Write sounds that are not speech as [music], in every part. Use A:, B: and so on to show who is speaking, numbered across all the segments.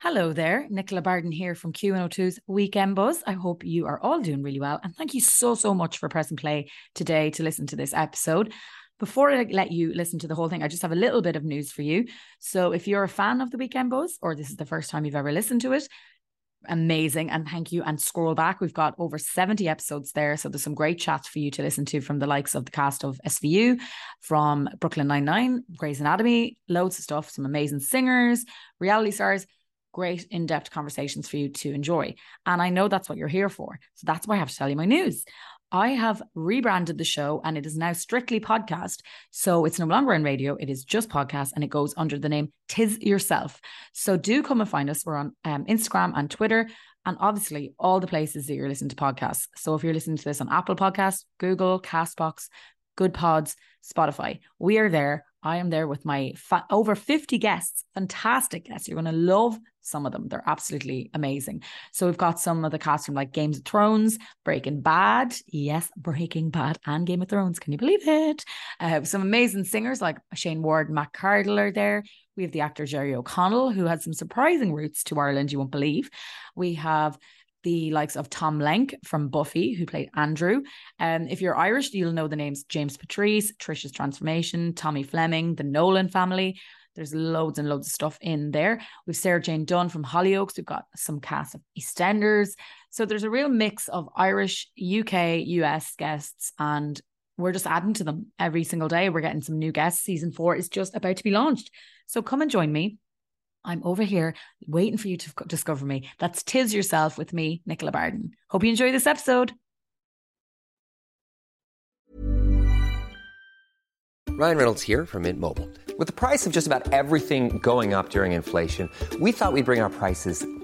A: Hello there, Nicola Barden here from Q102's Weekend Buzz. I hope you are all doing really well. And thank you so, so much for pressing play today to listen to this episode. Before I let you listen to the whole thing, I just have a little bit of news for you. So, if you're a fan of the Weekend Buzz, or this is the first time you've ever listened to it, amazing. And thank you. And scroll back, we've got over 70 episodes there. So, there's some great chats for you to listen to from the likes of the cast of SVU, from Brooklyn Nine-Nine, Grey's Anatomy, loads of stuff, some amazing singers, reality stars great in-depth conversations for you to enjoy. And I know that's what you're here for. So that's why I have to tell you my news. I have rebranded the show and it is now strictly podcast. So it's no longer in radio, it is just podcast and it goes under the name Tis Yourself. So do come and find us. We're on um, Instagram and Twitter and obviously all the places that you're listening to podcasts. So if you're listening to this on Apple Podcasts, Google, Castbox, Good Pods, Spotify, we are there. I am there with my fa- over 50 guests, fantastic guests. You're going to love some of them. They're absolutely amazing. So we've got some of the cast from like Games of Thrones, Breaking Bad. Yes, Breaking Bad and Game of Thrones. Can you believe it? Uh, some amazing singers like Shayne Ward and Matt Cardle are there. We have the actor Jerry O'Connell, who had some surprising roots to Ireland, you won't believe. We have the likes of Tom Lenk from Buffy, who played Andrew. Um, if you're Irish, you'll know the names James Patrice, Trisha's Transformation, Tommy Fleming, the Nolan family. There's loads and loads of stuff in there. We've Sarah Jane Dunn from Hollyoaks. We've got some cast of EastEnders. So there's a real mix of Irish, UK, US guests, and we're just adding to them every single day. We're getting some new guests. Season four is just about to be launched. So come and join me. I'm over here waiting for you to discover me. That's Tis Yourself with me, Nicola Barden. Hope you enjoy this episode.
B: Ryan Reynolds here from Mint Mobile. With the price of just about everything going up during inflation, we thought we'd bring our prices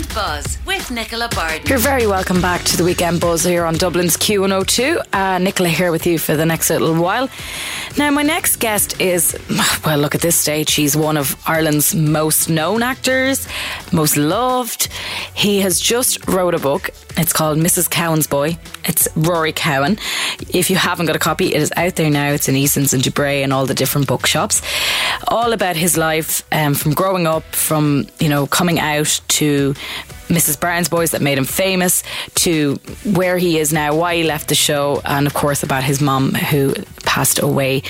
C: Weekend Buzz with Nicola Barden.
A: You're very welcome back to the Weekend Buzz here on Dublin's Q102. Uh, Nicola here with you for the next little while. Now, my next guest is, [sighs] well, look at this stage. He's one of Ireland's most known actors, most loved. He has just wrote a book. It's called Mrs. Cowan's Boy. It's Rory Cowan. If you haven't got a copy, it is out there now. It's in Eason's and Dubray and all the different bookshops. All about his life um, from growing up, from, you know, coming out to Mrs. Brown's Boys that made him famous to where he is now, why he left the show, and of course about his mum who passed away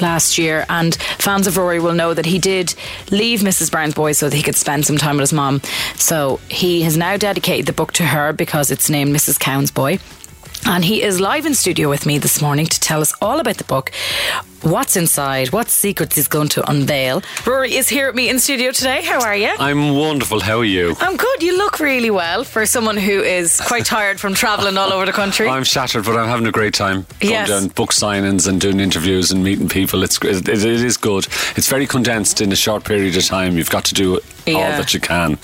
A: last year. And fans of Rory will know that he did leave Mrs. Brown's Boys so that he could spend some time with his mum. So he has now dedicated the book to her because it's named Mrs. Cowan's Boy. And he is live in studio with me this morning to tell us all about the book, what's inside, what secrets he's going to unveil. Rory is here with me in studio today. How are you?
D: I'm wonderful. How are you?
A: I'm good. You look really well for someone who is quite tired from travelling all over the country.
D: I'm shattered, but I'm having a great time. Going
A: Yes.
D: down book signings and doing interviews and meeting people. It's it, it is good. It's very condensed in a short period of time. You've got to do
A: Yeah.
D: all that you can,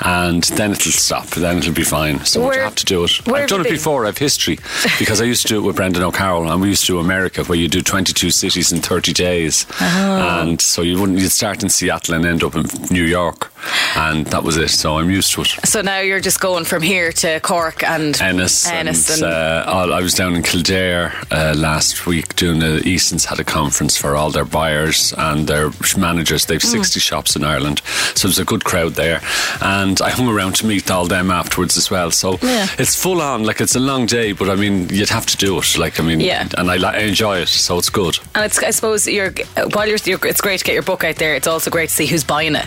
D: and then it'll stop. Then it'll be fine. So
A: Where-
D: you have to do it. I've done it before. I've history because I used to do it with Brendan O'Carroll, and we used to do America, where you do 22 cities in 30 days,
A: Oh.
D: and so you wouldn't. You'd start in Seattle and end up in New York, and that was it. So I'm used to it.
A: so now you're just going from here to Cork and
D: Ennis,
A: Ennis
D: and,
A: and-
D: uh, all- I was down in Kildare uh, last week doing the Eason's had a conference for all their buyers and their managers. They've
A: Hmm.
D: 60 shops in Ireland, so there's a good crowd there. And I hung around to meet all them afterwards as well. So
A: Yeah.
D: it's full on, like it's a long day, but I mean you'd have to do it. Like I mean,
A: Yeah.
D: and I, I enjoy it, so it's good.
A: And it's, I suppose you're while you're, you're, it's great to get your book out there. It's also great to see who's buying it.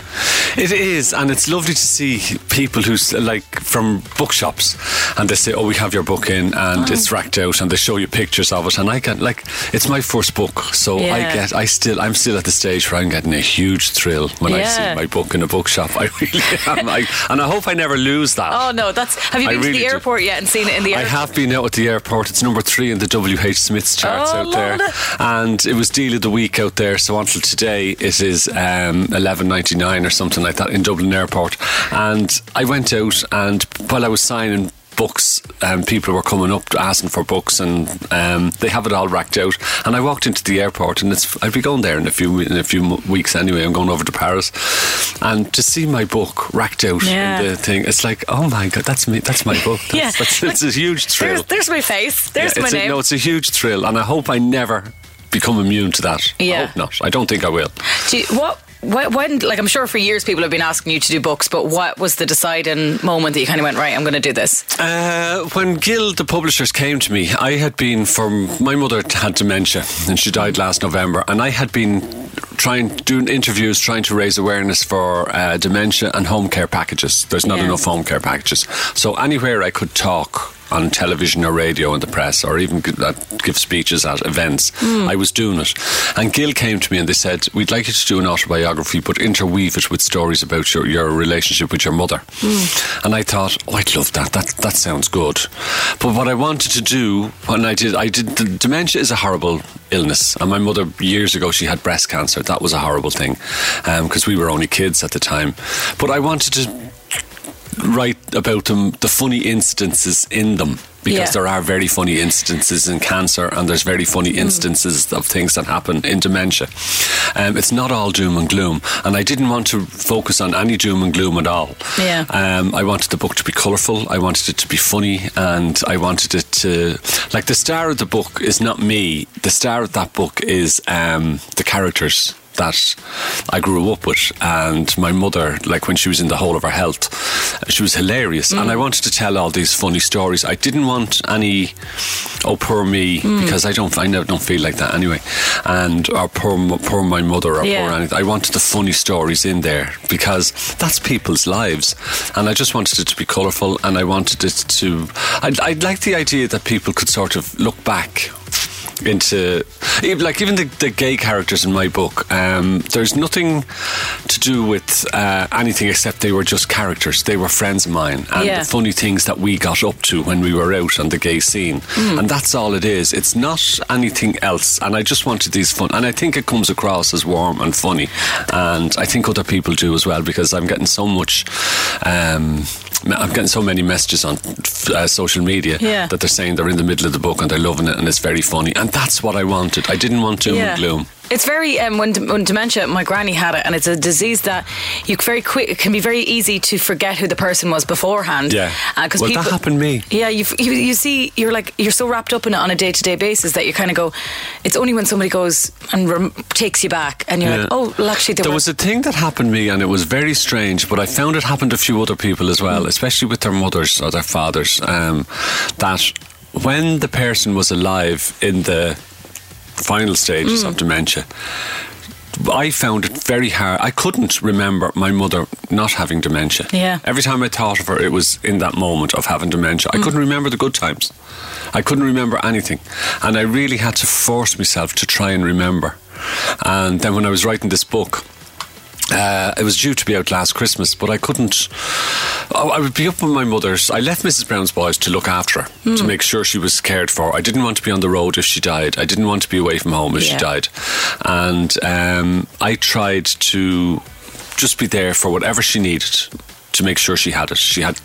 D: It is, and it's lovely to see people who's like from bookshops, and they say, "Oh, we have your book in, and
A: Oh.
D: it's racked out," and they show you pictures of it, and I get like, it's my first book, so I get, I still, I'm still at the stage where I'm getting a huge thrill when I see my book in a bookshop. [laughs] I really am, I, and I hope I never lose that.
A: Oh no, that's. Have you
D: I
A: been to
D: really
A: the
D: do.
A: airport yet and seen it in the airport?
D: I have been out at the airport. It's number three in the WH Smith's charts
A: Oh,
D: out there,
A: Lord.
D: and it was deal of the week out there. So until today, it is um, eleven ninety nine or something like that in Dublin Airport. And I went out, and while I was signing books. Um, people were coming up asking for books, and um, they have it all racked out. And I walked into the airport, and it's I'd be going there in a few in a few weeks anyway. I'm going over to Paris, and to see my book racked out
E: Yeah.
D: in the thing, it's like, oh my god, that's me. That's my book. That's,
E: Yeah.
D: that's, it's a huge thrill.
E: There's, there's my face. There's
D: Yeah,
E: my
D: a,
E: name.
D: no, it's a huge thrill, and I hope I never become immune to that.
E: Yeah.
D: I hope not. I don't think I will.
E: Do you, what? wh- When, like, I'm sure for years people have been asking you to do books, but what was the deciding moment that you kind of went, right, I'm going to do this?
D: Uh, when Gill, the publishers, came to me, I had been from my mother had dementia and she died last November, and I had been trying doing interviews, trying to raise awareness for uh, dementia and home care packages. There's not
E: Yeah.
D: enough home care packages, so anywhere I could talk on television or radio in the press or even uh, give speeches at events. Hmm. I was doing it. And Gill came to me and they said we'd like you to do an autobiography but interweave it with stories about your, your relationship with your mother. Hmm. And I thought oh I'd love that. That that sounds good. But what I wanted to do when I did I did dementia is a horrible illness. And my mother years ago she had breast cancer. That was a horrible thing um, because we were only kids at the time. But I wanted to write about them, the funny instances in them. Because
E: Yeah.
D: there are very funny instances in cancer, and there's very funny instances of things that happen in dementia. Um, it's not all doom and gloom, and I didn't want to focus on any doom and gloom at all.
E: Yeah.
D: Um, I wanted the book to be colourful. I wanted it to be funny, and I wanted it to like the star of the book is not me. The star of that book is um, the characters that I grew up with, and my mother. Like when she was in the whole of her health, she was hilarious, and I mm. wanted to tell all these funny stories. I didn't want any oh poor me mm. because I don't I don't feel like that anyway, and or poor poor my mother or
E: Yeah.
D: poor anything. I wanted the funny stories in there because that's people's lives, and I just wanted it to be colourful, and I wanted it to. I'd, I'd like the idea that people could sort of look back into like even the, the gay characters in my book um, there's nothing to do with uh, anything except they were just characters. They were friends of mine. And
E: Yeah.
D: the funny things that we got up to when we were out on the gay scene. And that's all it is. It's not anything else. And I just wanted these fun and I think it comes across as warm and funny. And I think other people do as well because I'm getting so much um, I'm getting so many messages on uh, social media
E: Yeah.
D: that they're saying they're in the middle of the book and they're loving it and it's very funny. And that's what I wanted. I didn't want doom and gloom.
E: It's very um, when, when dementia. My granny had it, and it's a disease that you very quick. It can be very easy to forget who the person was beforehand.
D: Yeah.
E: because
D: well,
E: people,
D: that happened to me.
E: Yeah, you, you you see, you're like you're so wrapped up in it on a day to day basis that you kind of go. It's only when somebody goes and rem- takes you back, and you're
D: Yeah.
E: like, oh, well, actually, there,
D: There was a thing that happened to me, and it was very strange. But I found it happened to a few other people as well, especially with their mothers or their fathers. Um, that when the person was alive in the final stages
E: Mm.
D: of dementia, I found it very hard. I couldn't remember my mother not having dementia.
E: Yeah.
D: Every time I thought of her, it was in that moment of having dementia. I couldn't remember the good times. I couldn't remember anything. And I really had to force myself to try and remember. And then when I was writing this book, uh, it was due to be out last Christmas, but I couldn't. Oh, I would be up with my mother's. I left Mrs. Brown's boys to look after her, to make sure she was cared for. I didn't want to be on the road if she died. I didn't want to be away from home if
E: Yeah.
D: she died. And um, I tried to just be there for whatever she needed to make sure she had it. She had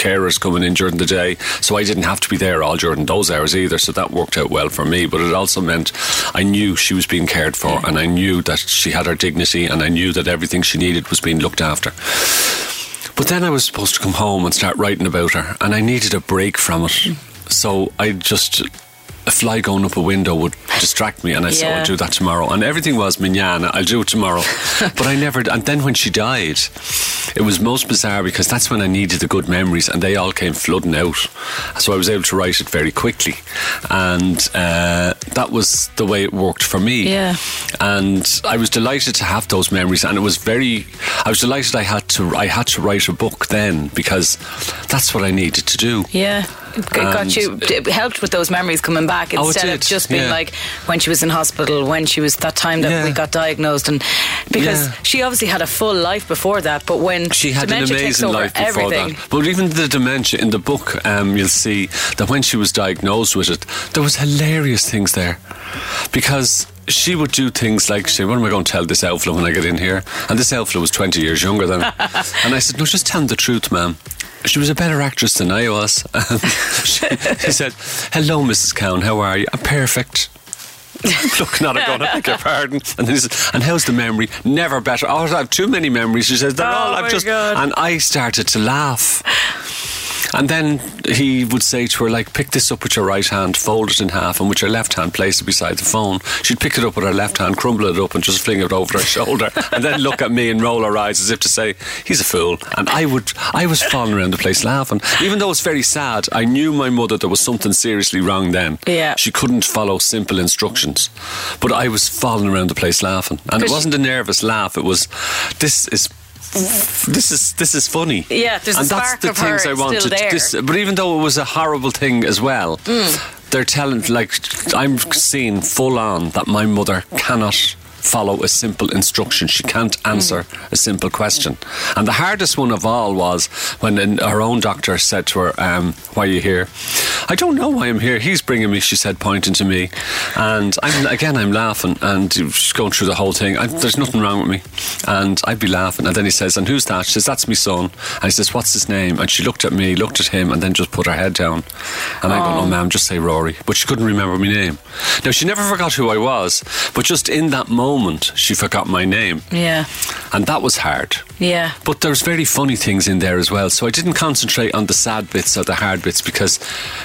D: carers coming in during the day, so I didn't have to be there all during those hours either. So that worked out well for me. But it also meant I knew she was being cared for, and I knew that she had her dignity, and I knew that everything she needed was being looked after. But then I was supposed to come home and start writing about her, and I needed a break from it. So I just. A fly going up a window would distract me, and I said, I'll do that tomorrow. And everything was mignon, I'll do it tomorrow. [laughs] but I never. And then when she died, it was most bizarre because that's when I needed the good memories, and they all came flooding out. So I was able to write it very quickly, and uh, that was the way it worked for me.
E: Yeah.
D: And I was delighted to have those memories, and it was very. I was delighted I had to. I had to write a book then because that's what I needed to do.
E: Yeah. It got you. It helped with those memories coming back
D: Oh,
E: instead of just being
D: yeah.
E: like when she was in hospital, when she was that time that
D: Yeah.
E: we got diagnosed, and because
D: Yeah.
E: she obviously had a full life before that, but when
D: She had an amazing life before
E: everything,
D: that. But even the dementia in the book, um, you'll see that when she was diagnosed with it, there was hilarious things there, because she would do things like say, "What am I going to tell this outflow when I get in here?" And this outflow was twenty years younger than, her. [laughs] and I said, "No, just tell him the truth, ma'am." She was a better actress than I was. And [laughs] she, um, she said, "Hello, Mrs. Cowan. How are you? I'm perfect." [laughs] Looking at her going, I beg your pardon. And then he says, and how's the memory? Never better. Oh, I have too many memories. She says, they're oh all,
A: Oh,
D: I've
A: my
D: just.
A: God.
D: And I started to laugh. And then he would say to her, like, pick this up with your right hand, fold it in half, and with your left hand, place it beside the phone. She'd pick it up with her left hand, crumble it up, and just fling it over her [laughs] shoulder, and then look at me and roll her eyes as if to say, he's a fool. And I would, I was falling around the place laughing. Even though it was very sad, I knew my mother there was something seriously wrong then.
A: Yeah.
D: She couldn't follow simple instructions. But I was falling around the place laughing. And it wasn't a nervous laugh, it was, this is. This is this is funny.
A: Yeah, there's a
D: and that's the things I wanted. This, but even though it was a horrible thing as well, they're telling like I'm seeing full on that my mother cannot follow a simple instruction. She can't answer a simple question. And the hardest one of all was when her own doctor said to her, um, "Why are you here?" I don't know why I'm here. He's bringing me. She said, pointing to me, and I'm again I'm laughing and she's going through the whole thing. I, there's nothing wrong with me, and I'd be laughing. And then he says, "And who's that?" She says, "That's my son." And he says, "What's his name?" And she looked at me, looked at him, and then just put her head down. And I go, "No, ma'am, just say Rory." But she couldn't remember my name. Now she never forgot who I was, but just in that moment, she forgot my name,
A: Yeah.
D: and that was hard.
A: Yeah.
D: But there's very funny things in there as well. So I didn't concentrate on the sad bits or the hard bits because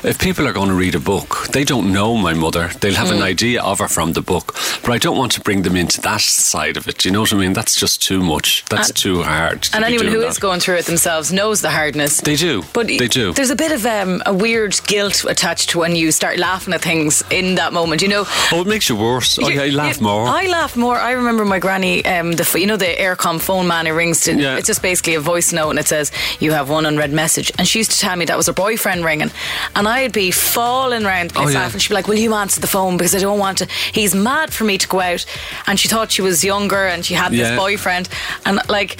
D: if people are going to read a book, they don't know my mother. They'll have
A: Mm.
D: an idea of her from the book. But I don't want to bring them into that side of it. You know what I mean? That's just too much. That's too hard. to
A: And anyone who
D: that.
A: is going through it themselves knows the hardness.
D: They do.
A: But
D: They do.
A: There's a bit of um, a weird guilt attached to when you start laughing at things in that moment. You know,
D: Oh, it makes you worse. Yeah, I laugh more.
A: I laugh more. I remember my granny, um, the you know the Eircom phone man who rings
D: Yeah.
A: It's just basically a voice note, and it says you have one unread message. And she used to tell me that was her boyfriend ringing, and I'd be falling around the place
D: Oh, yeah.
A: laughing. She'd be like, "Will you answer the phone because I don't want to." He's mad for me to go out, and she thought she was younger and she had
D: Yeah.
A: this boyfriend, and like.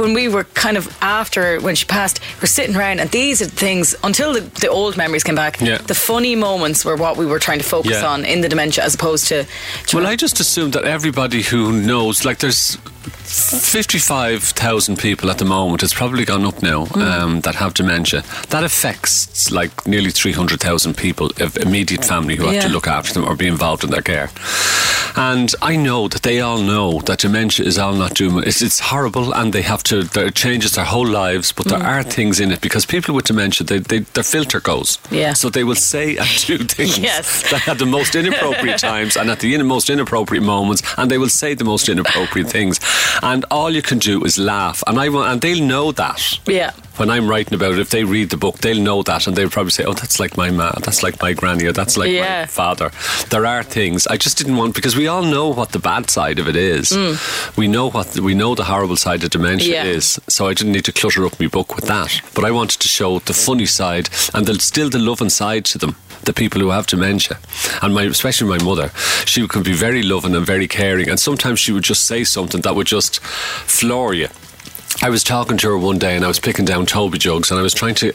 A: When we were kind of after when she passed, we're sitting around, and these are things until the, the old memories came back.
D: Yeah.
A: The funny moments were what we were trying to focus
D: Yeah.
A: on in the dementia, as opposed to.
D: Well, I just assume that everybody who knows, like, there's 55,000 people at the moment, it's probably gone up now,
A: Mm.
D: um, that have dementia. That affects, like, nearly 300,000 people of immediate family who have
A: Yeah.
D: to look after them or be involved in their care. And I know that they all know that dementia is all not doom. It's, it's horrible and they have to, it changes their whole lives, but there
A: Mm.
D: are things in it because people with dementia, they, they, their filter goes.
A: Yeah.
D: So they will say and do [laughs] things
A: Yes.
D: that at the most inappropriate [laughs] times and at the most inappropriate moments, and they will say the most inappropriate things. And all you can do is laugh. And I and they'll know that.
A: Yeah.
D: When I'm writing about it, if they read the book, they'll know that, and they'll probably say, "Oh, that's like my ma, that's like my granny, or that's like
A: Yeah.
D: my father." There are things I just didn't want because we all know what the bad side of it is. We know what we know the horrible side of dementia
A: Mm. Yeah.
D: is. So I didn't need to clutter up my book with that. But I wanted to show the funny side and the, still the loving side to them. The people who have dementia, and my, especially my mother, she could be very loving and very caring, and sometimes she would just say something that would just floor you. I was talking to her one day and I was picking down Toby jugs and I was trying to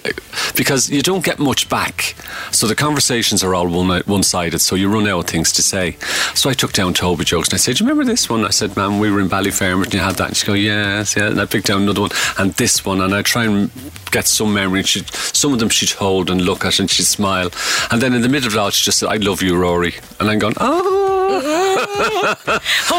D: because you don't get much back. So the conversations are all one one sided, so you run out of things to say. So I took down Toby jugs and I said, Do you remember this one? I said, Ma'am, we were in Ballyfermot and you had that and she go, Yes, yeah and I picked down another one and this one and I try and get some memory and she'd, some of them she'd hold and look at and she'd smile. And then in the middle of it all she just said, I love you, Rory and I'm going, Oh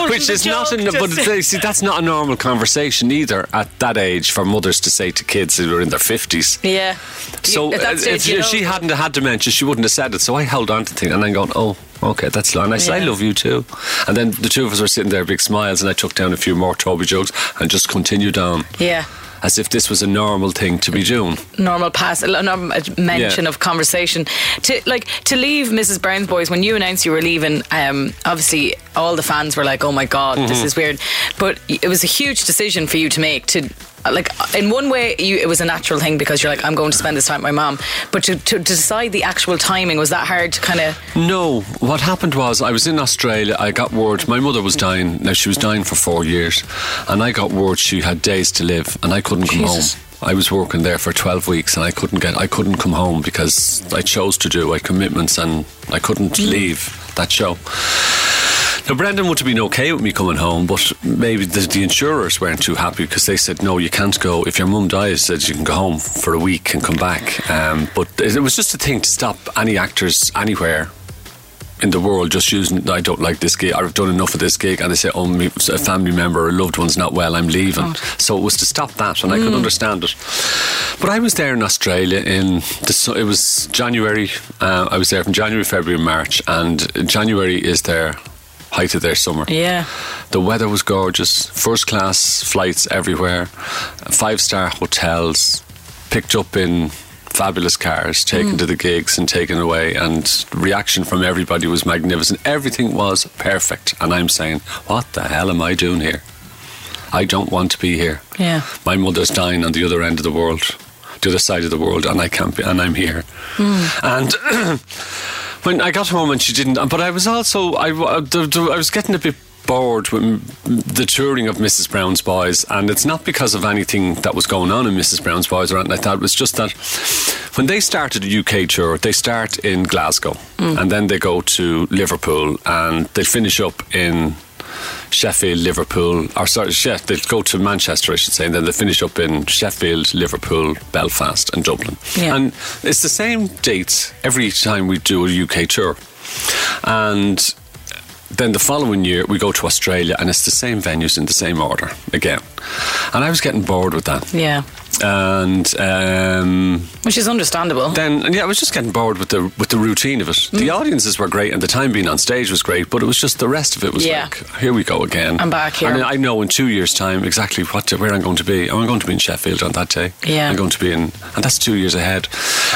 D: which is not, in, but see, that's not a normal conversation either at that age for mothers to say to kids who are in their fifties.
A: yeah.
D: So
A: You- at that
D: uh, if
A: you know-
D: she hadn't had dementia, she wouldn't have said it. So I held on to things, and I'm going, oh. Okay, that's long. I said, I love you too. And then the two of us were sitting there, big smiles, and I took down a few more Toby jugs and just continued on
A: yeah.
D: As if this was a normal thing to be doing.
A: normal pass, a normal mention
D: Yeah.
A: of conversation. To like to leave Mrs. Brown's Boys when you announced you were leaving. Um, obviously, all the fans were like, "Oh my god,
D: Mm-hmm.
A: this is weird," but it was a huge decision for you to make. To like, in one way, you, it was a natural thing because you're like, "I'm going to spend this time with my mom," but to, to decide the actual timing was that hard to kind of.
D: No, what happened was I was in Australia. I got word my mother was dying. Now she was dying for four years, and I got word she had days to live, and I couldn't come
A: Jesus.
D: home. I was working there for twelve weeks, and I couldn't get. I couldn't come home because I chose to do. I had commitments, and I couldn't mm. leave that show. Now, Brendan would have been okay with me coming home, but maybe the, the insurers weren't too happy because they said, no, you can't go. If your mum dies, said you can go home for a week and come back. Um, but it was just a thing to stop any actors anywhere in the world just using I don't like this gig. I've done enough of this gig. And they say oh me, a family member or a loved one's not well. I'm leaving. So it was to stop that and I could understand it. But I was there in Australia in the, it was January uh, I was there from January February March and January is their height of their summer.
E: Yeah.
D: the weather was gorgeous. First class flights everywhere. Five star hotels picked up in fabulous cars taken hmm. to the gigs and taken away and reaction from everybody was magnificent. Everything was perfect and I'm saying what the hell am I doing here? I don't want to be here.
E: Yeah.
D: my mother's dying on the other end of the world the other side of the world and I can't be and I'm here. Hmm. And [clears throat] when I got home and she didn't but I was also I, I uh, I was getting a bit bored with the touring of Mrs. Brown's Boys and it's not because of anything that was going on in Mrs. Brown's Boys or anything like that it was just that when they started a UK tour they start in Glasgow hmm. and then they go to Liverpool and they finish up in Sheffield, Liverpool, or sorry, Sheff, they'll go to Manchester, I should say, and then they finish up in Sheffield, Liverpool, Belfast, and Dublin.
E: Yeah.
D: And it's the same dates every time we do a UK tour. And then the following year, we go to Australia, and it's the same venues in the same order again. And I was getting bored with that.
E: Yeah.
D: And um,
E: Which is understandable.
D: then yeah, I was just getting bored with the with the routine of it.
E: Mm.
D: The audiences were great, and the time being on stage was great, but it was just the rest of it was
E: Yeah.
D: like, here we go again.
E: I'm back here.
D: And I know in two years' time exactly what where I'm going to be. I'm going to be in Sheffield on that day.
E: Yeah.
D: I'm going to be in, and that's two years ahead.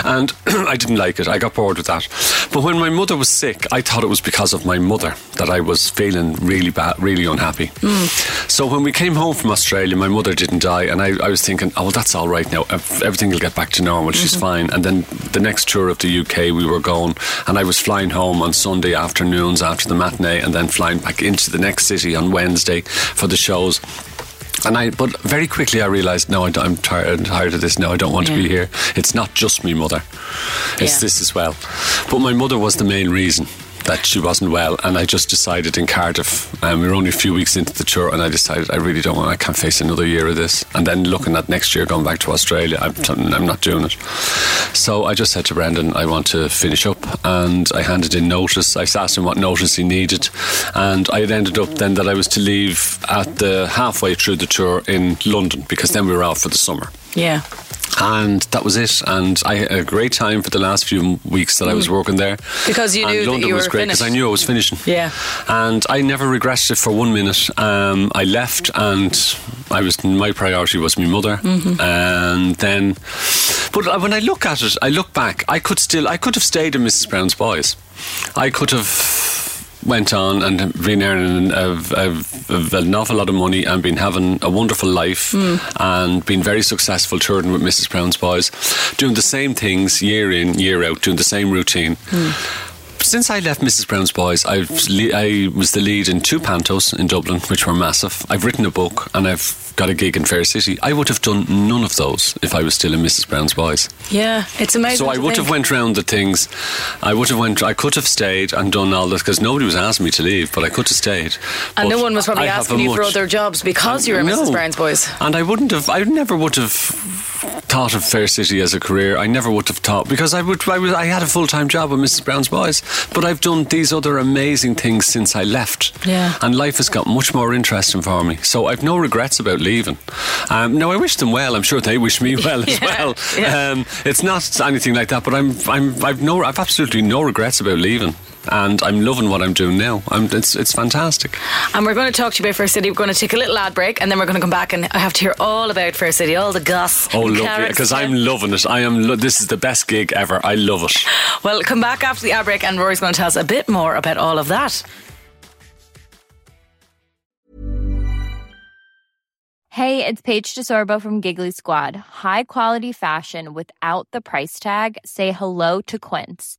D: And [clears throat] I didn't like it. I got bored with that. But when my mother was sick, I thought it was because of my mother that I was feeling really bad, really unhappy.
E: Mm.
D: So when we came home from Australia, my mother didn't die, and I, I was thinking, oh well, that's all right now. Everything will get back to normal. She's mm-hmm. fine. And then the next tour of the UK, we were going, and I was flying home on Sunday afternoons after the matinee, and then flying back into the next city on Wednesday for the shows. And I, but very quickly I realised, no, I, am tired, I'm tired of this. No, I don't want to be here. It's not just me mother; it's
E: Yeah.
D: this as well. But my mother was the main reason that she wasn't well, and I just decided in Cardiff. Um, we were only a few weeks into the tour, and I decided I really don't want. I can't face another year of this. And then looking at next year, going back to Australia, I'm, I'm not doing it. So I just said to Brendan, I want to finish up, and I handed in notice. I asked him what notice he needed, and I had ended up then that I was to leave at the halfway through the tour in London because then we were out for the summer.
E: Yeah.
D: And that was it. And I had a great time for the last few weeks that I was working there.
E: Mm. Because you
D: And
E: knew that
D: London
E: you
D: was
E: were
D: great because I knew I was finishing.
E: Yeah.
D: And I never regretted it for one minute. Um, I left, and I was my priority was my mother.
E: Mm-hmm.
D: And then, but when I look at it, I look back. I could still, I could have stayed in Mrs. Brown's Boys. I could have went on and been earning a, a, a, an awful lot of money and been having a wonderful life hmm. and been very successful touring with Mrs. Brown's Boys, doing the same things year in, year out, doing the same routine. Hmm. Since I left Mrs. Brown's Boys, I've le- I was the lead in two pantos in Dublin, which were massive. I've written a book and I've got a gig in Fair City. I would have done none of those if I was still in Mrs. Brown's Boys.
E: Yeah. It's amazing.
D: So I would
E: think.
D: have went round the things. I would have went. I could have stayed and done all this because nobody was asking me to leave, but I could have stayed.
E: And
D: But
E: no one was probably
D: I
E: asking you for other jobs because you were
D: No.
E: Mrs. Brown's Boys.
D: And I wouldn't have. I never would have thought of Fair City as a career. I never would have thought because I would. I, was, I had a full time job with Mrs. Brown's Boys, but I've done these other amazing things since I left.
E: Yeah.
D: And life has got much more interesting for me. So I've no regrets about leaving. Um, no, I wish them well. I'm sure they wish me [laughs] well as
E: Yeah,
D: well.
E: yeah.
D: Um, it's not anything like that, but I'm. I'm. I've no. I've absolutely no regrets about leaving. And I'm loving what I'm doing now. I'm, it's it's fantastic.
E: And we're going to talk to you about Fair City. We're going to take a little ad break and then we're going to come back and I have to hear all about Fair City, all the goss.
D: Oh, lovely! Because I'm loving it. I am. Lo- this is the best gig ever. I love it.
E: Well, come back after the ad break and Rory's going to tell us a bit more about all of that.
F: Hey, it's Paige DeSorbo from Giggly Squad. High quality fashion without the price tag. Say hello to Quince.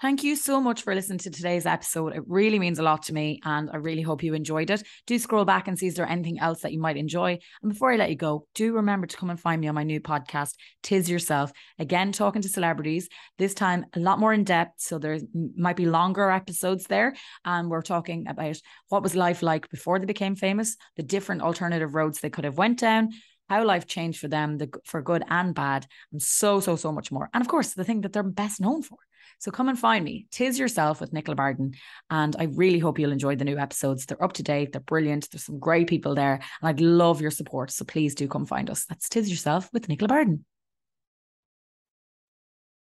A: Thank you so much for listening to today's episode. It really means a lot to me, and I really hope you enjoyed it. Do scroll back and see is there anything else that you might enjoy. And before I let you go, do remember to come and find me on my new podcast, Tis Yourself. Again, talking to celebrities, this time a lot more in depth. So there might be longer episodes there. And we're talking about what was life like before they became famous, the different alternative roads they could have went down how life changed for them, the, for good and bad, and so, so, so much more. And of course, the thing that they're best known for. So come and find me. Tis yourself with Nicola Barden. And I really hope you'll enjoy the new episodes. They're up to date, they're brilliant. There's some great people there. And I'd love your support. So please do come find us. That's Tis Yourself with Nicola Barden.